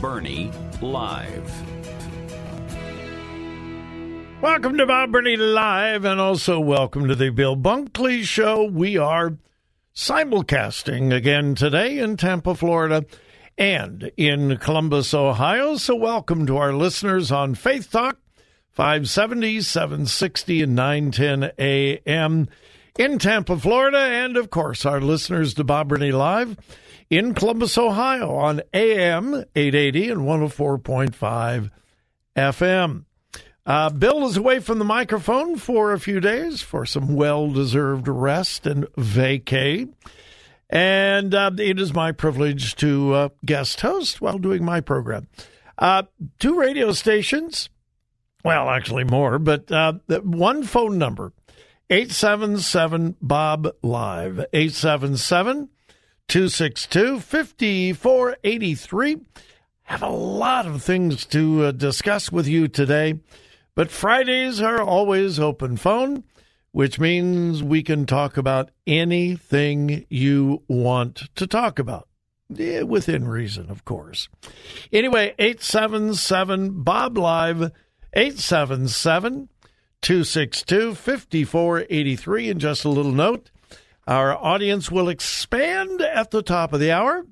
Burney Live. Welcome to Bob Burney Live, and also welcome to the Bill Bunkley Show. We are simulcasting again today in Tampa, Florida, and in Columbus, Ohio. So, welcome to our listeners on Faith Talk, 570, 760, and 910 a.m. in Tampa, Florida, and of course, our listeners to Bob Burney Live in Columbus, Ohio on AM 880 and 104.5 FM. Uh, Bill is away from the microphone for a few days for some well deserved rest and vacay. And uh, it is my privilege to uh, guest host while doing my program. Uh, two radio stations, well, actually more, but uh, one phone number 877 Bob Live, 877 262 5483. Have a lot of things to uh, discuss with you today, but Fridays are always open phone, which means we can talk about anything you want to talk about. Yeah, within reason, of course. Anyway, 877 Bob Live, 877 262 5483. And just a little note our audience will expand at the top of the hour.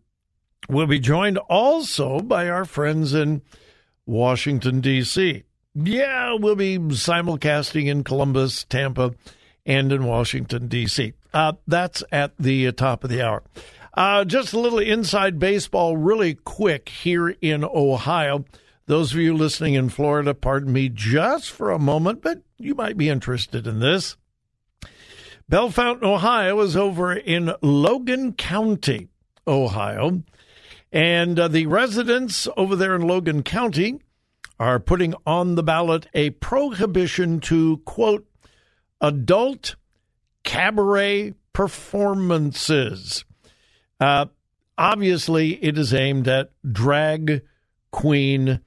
We'll be joined also by our friends in Washington, D.C. Yeah, we'll be simulcasting in Columbus, Tampa, and in Washington, D.C. Uh, that's at the top of the hour. Uh, just a little inside baseball, really quick here in Ohio. Those of you listening in Florida, pardon me just for a moment, but you might be interested in this. Bellefontaine, Ohio is over in Logan County, Ohio. And uh, the residents over there in Logan County are putting on the ballot a prohibition to, quote, adult cabaret performances. Uh, obviously, it is aimed at drag queen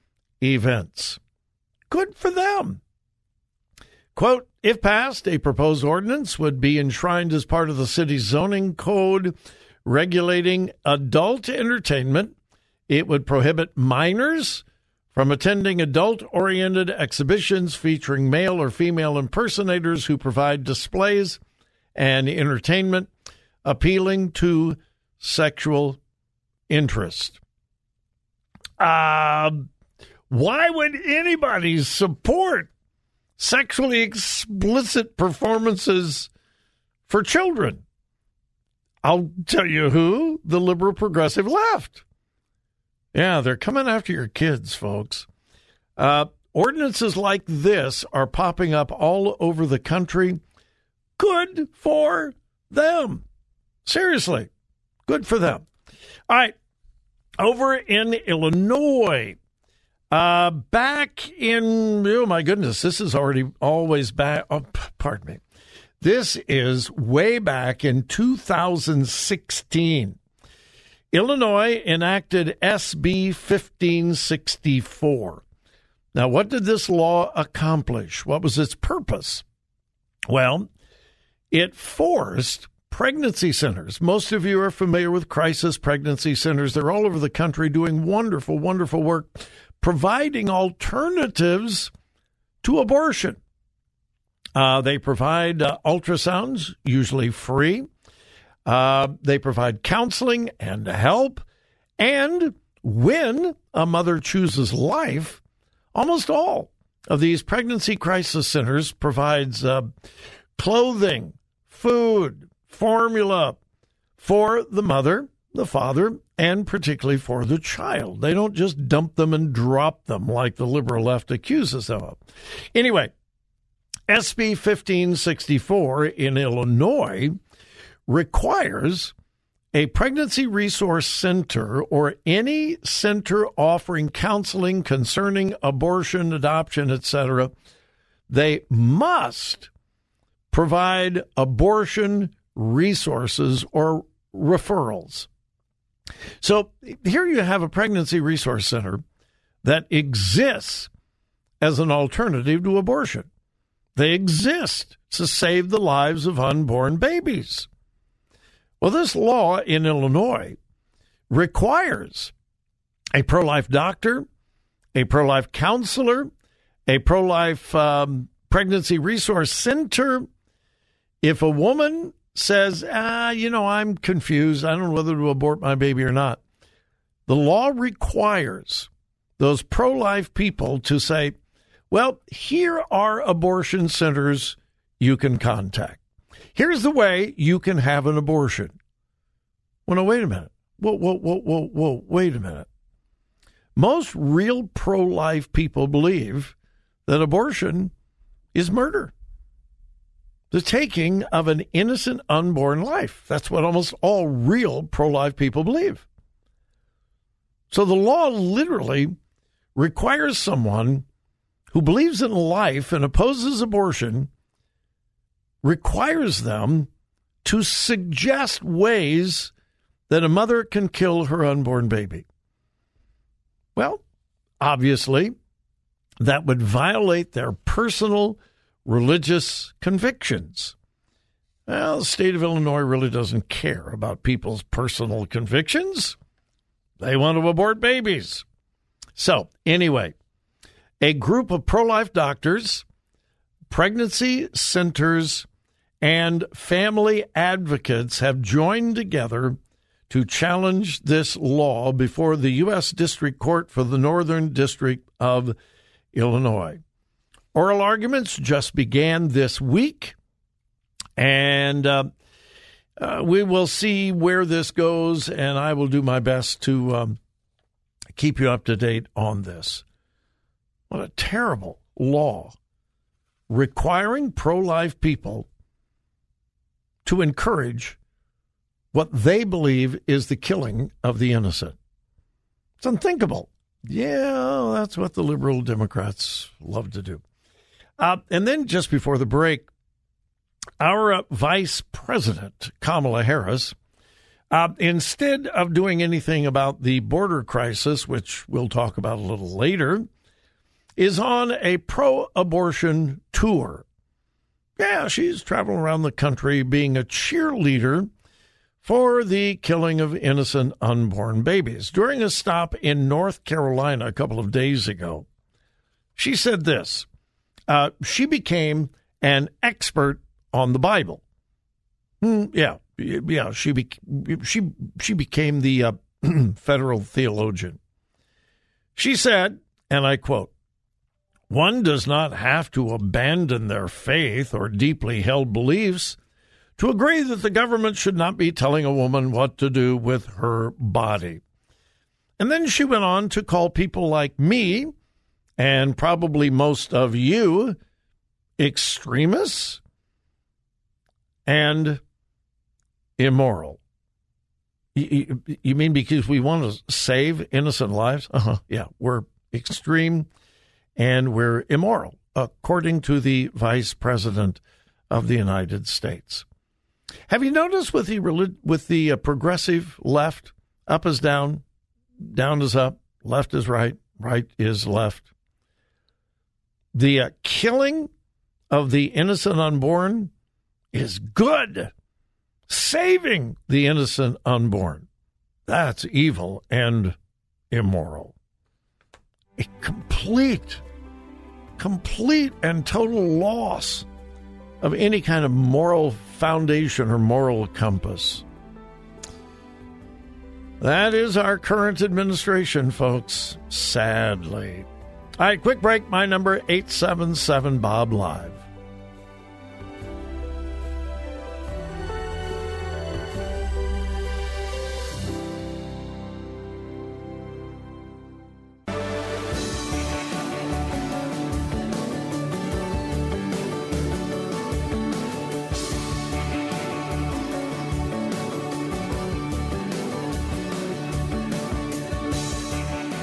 events. Good for them. Quote, if passed, a proposed ordinance would be enshrined as part of the city's zoning code regulating adult entertainment. It would prohibit minors from attending adult oriented exhibitions featuring male or female impersonators who provide displays and entertainment appealing to sexual interest. Uh, why would anybody support sexually explicit performances for children. I'll tell you who the liberal progressive left. Yeah, they're coming after your kids, folks. Uh, ordinances like this are popping up all over the country. Good for them. Seriously, good for them. All right. Over in Illinois, uh, back in, oh my goodness, this is already always back. Oh, pardon me. This is way back in 2016. Illinois enacted SB 1564. Now, what did this law accomplish? What was its purpose? Well, it forced pregnancy centers. Most of you are familiar with crisis pregnancy centers. They're all over the country doing wonderful, wonderful work providing alternatives to abortion. Uh, they provide uh, ultrasounds, usually free. Uh, they provide counseling and help, and when a mother chooses life, almost all of these pregnancy crisis centers provides uh, clothing, food, formula for the mother, the father, and particularly for the child. They don't just dump them and drop them like the liberal left accuses them of. Anyway, SB 1564 in Illinois requires a pregnancy resource center or any center offering counseling concerning abortion, adoption, etc. They must provide abortion resources or referrals. So here you have a pregnancy resource center that exists as an alternative to abortion. They exist to save the lives of unborn babies. Well, this law in Illinois requires a pro life doctor, a pro life counselor, a pro life um, pregnancy resource center. If a woman says, ah, you know, I'm confused, I don't know whether to abort my baby or not, the law requires those pro life people to say, well, here are abortion centers you can contact. Here's the way you can have an abortion. Well, no, wait a minute. Whoa, whoa, whoa, whoa, whoa, wait a minute. Most real pro life people believe that abortion is murder. The taking of an innocent unborn life. That's what almost all real pro life people believe. So the law literally requires someone who believes in life and opposes abortion requires them to suggest ways that a mother can kill her unborn baby. Well, obviously, that would violate their personal religious convictions. Well, the state of Illinois really doesn't care about people's personal convictions. They want to abort babies. So, anyway, a group of pro life doctors, pregnancy centers, and family advocates have joined together to challenge this law before the U.S. District Court for the Northern District of Illinois. Oral arguments just began this week, and uh, uh, we will see where this goes, and I will do my best to um, keep you up to date on this. What a terrible law requiring pro life people to encourage what they believe is the killing of the innocent. It's unthinkable. Yeah, that's what the liberal Democrats love to do. Uh, and then just before the break, our uh, vice president, Kamala Harris, uh, instead of doing anything about the border crisis, which we'll talk about a little later, is on a pro abortion tour. Yeah, she's traveling around the country being a cheerleader for the killing of innocent unborn babies. During a stop in North Carolina a couple of days ago, she said this uh, She became an expert on the Bible. Mm, yeah, yeah, she, be- she, she became the uh, federal theologian. She said, and I quote, one does not have to abandon their faith or deeply held beliefs to agree that the government should not be telling a woman what to do with her body. And then she went on to call people like me, and probably most of you, extremists and immoral. You, mean because we want to save innocent lives? Uh-huh. Yeah, we're extreme and we're immoral, according to the Vice President of the United States. Have you noticed with the with the uh, progressive left, up is down, down is up, left is right, right is left. The uh, killing of the innocent unborn is good. Saving the innocent unborn, that's evil and immoral. A complete complete and total loss of any kind of moral foundation or moral compass. That is our current administration, folks, sadly. All right, quick break. My number 877 Bob Live.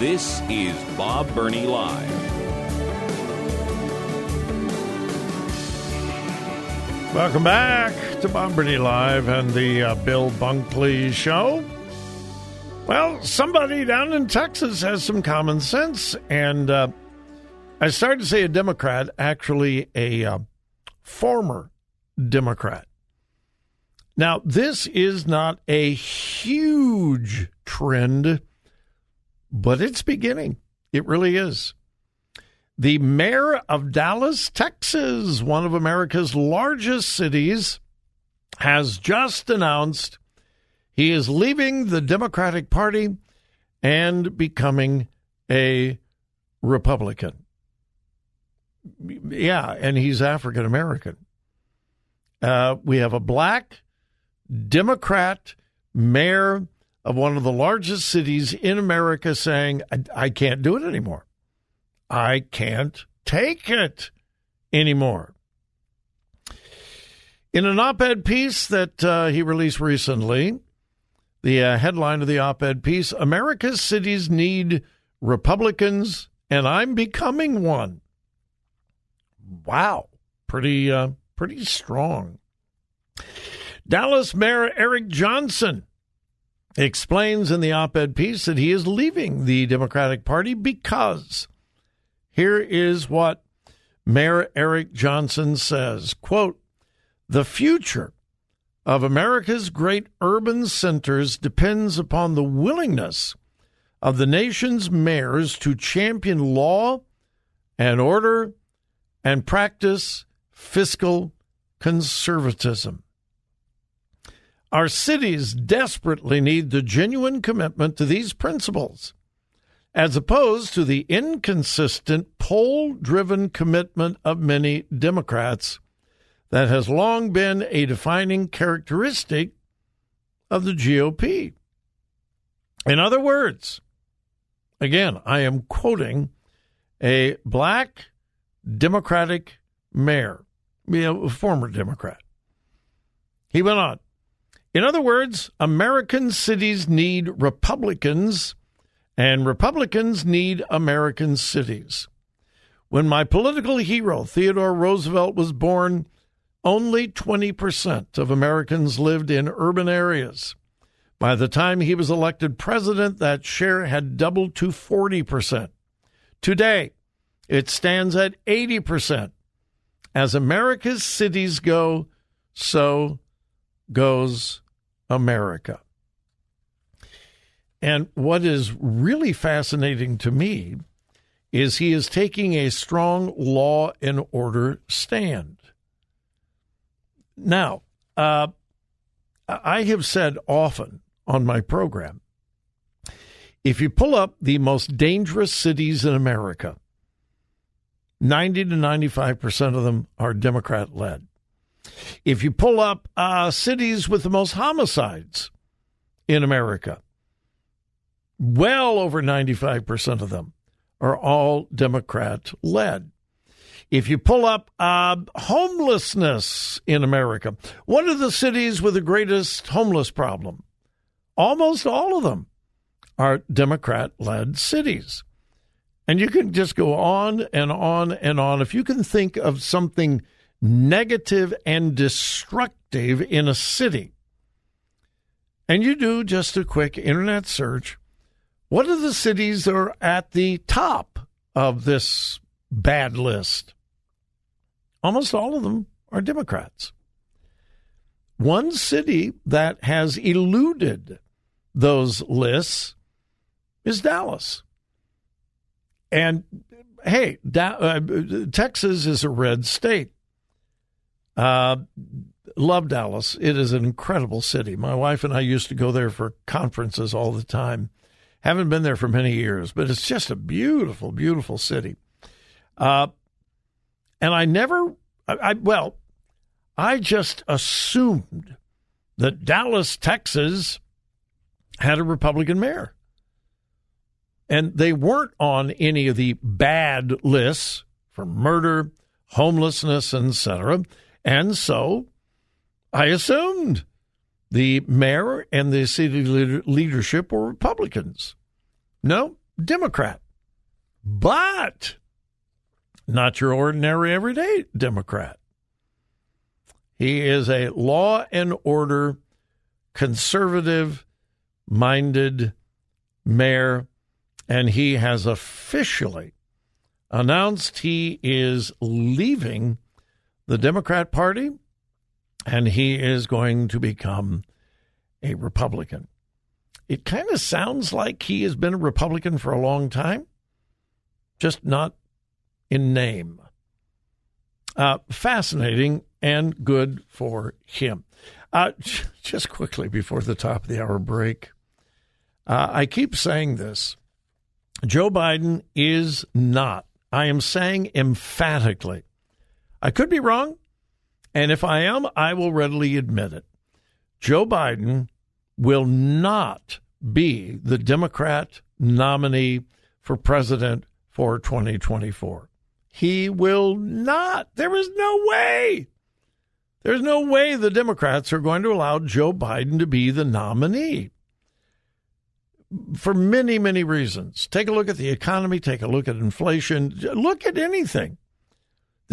This is Bob Burney Live. Welcome back to Bob Burney Live and the uh, Bill Bunkley Show. Well, somebody down in Texas has some common sense, and uh, I started to say a Democrat, actually a uh, former Democrat. Now, this is not a huge trend, but it's beginning. It really is. The mayor of Dallas, Texas, one of America's largest cities, has just announced he is leaving the Democratic Party and becoming a Republican. Yeah, and he's African American. Uh, we have a black Democrat mayor of one of the largest cities in America saying, I, I can't do it anymore. I can't take it anymore. In an op ed piece that uh, he released recently, the uh, headline of the op ed piece America's cities need Republicans, and I'm becoming one. Wow. Pretty, uh, pretty strong. Dallas Mayor Eric Johnson explains in the op ed piece that he is leaving the Democratic Party because here is what Mayor Eric Johnson says quote, The future of America's great urban centers depends upon the willingness of the nation's mayors to champion law and order and practice fiscal conservatism. Our cities desperately need the genuine commitment to these principles as opposed to the inconsistent poll driven commitment of many Democrats that has long been a defining characteristic of the GOP. In other words, again, I am quoting a black Democratic mayor, a former Democrat. He went on. In other words, American cities need Republicans and Republicans need American cities. When my political hero, Theodore Roosevelt, was born, only 20% of Americans lived in urban areas. By the time he was elected president, that share had doubled to 40%. Today, it stands at 80%. As America's cities go, so goes America. And what is really fascinating to me is he is taking a strong law and order stand. Now, uh, I have said often on my program if you pull up the most dangerous cities in America, 90 to 95% of them are Democrat led. If you pull up uh, cities with the most homicides in America, well over 95% of them are all Democrat led. If you pull up uh, homelessness in America, what are the cities with the greatest homeless problem? Almost all of them are Democrat led cities. And you can just go on and on and on. If you can think of something negative and destructive in a city, and you do just a quick internet search, what are the cities that are at the top of this bad list? Almost all of them are Democrats. One city that has eluded those lists is Dallas. And hey, da- uh, Texas is a red state. Uh, love Dallas. It is an incredible city. My wife and I used to go there for conferences all the time. Haven't been there for many years, but it's just a beautiful, beautiful city. Uh, and I never, I, I well, I just assumed that Dallas, Texas, had a Republican mayor. And they weren't on any of the bad lists for murder, homelessness, etc. And so I assumed the mayor and the city leadership were Republicans. No, Democrat. But not your ordinary everyday Democrat. He is a law and order, conservative minded mayor, and he has officially announced he is leaving the Democrat Party and he is going to become a Republican. It kind of sounds like he has been a Republican for a long time, just not in name. Uh, fascinating and good for him. Uh, just quickly before the top of the hour break, uh, I keep saying this Joe Biden is not, I am saying emphatically, I could be wrong. And if I am, I will readily admit it. Joe Biden will not be the Democrat nominee for president for 2024. He will not. There is no way. There's no way the Democrats are going to allow Joe Biden to be the nominee for many, many reasons. Take a look at the economy, take a look at inflation, look at anything.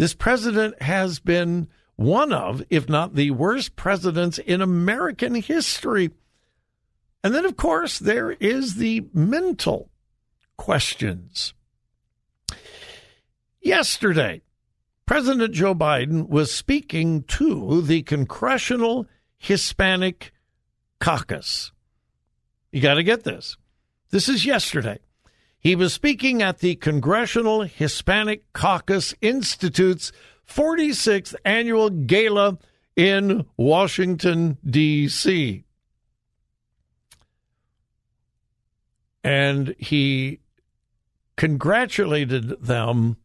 This president has been one of, if not the worst presidents in American history. And then, of course, there is the mental questions. Yesterday, President Joe Biden was speaking to the Congressional Hispanic Caucus. You got to get this. This is yesterday. He was speaking at the Congressional Hispanic Caucus Institute's 46th annual gala in Washington, D.C. And he congratulated them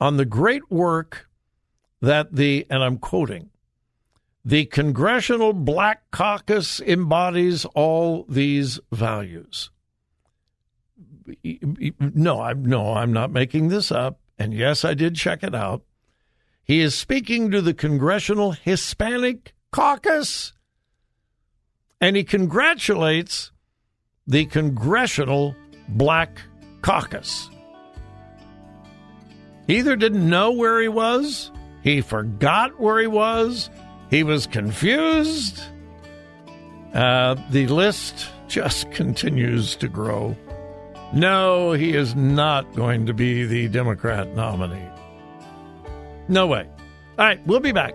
on the great work that the, and I'm quoting, the Congressional Black Caucus embodies all these values no, I'm no, I'm not making this up. And yes, I did check it out. He is speaking to the Congressional Hispanic Caucus, and he congratulates the Congressional Black Caucus. He either didn't know where he was, he forgot where he was, he was confused. Uh, the list just continues to grow. No, he is not going to be the Democrat nominee. No way. All right, we'll be back.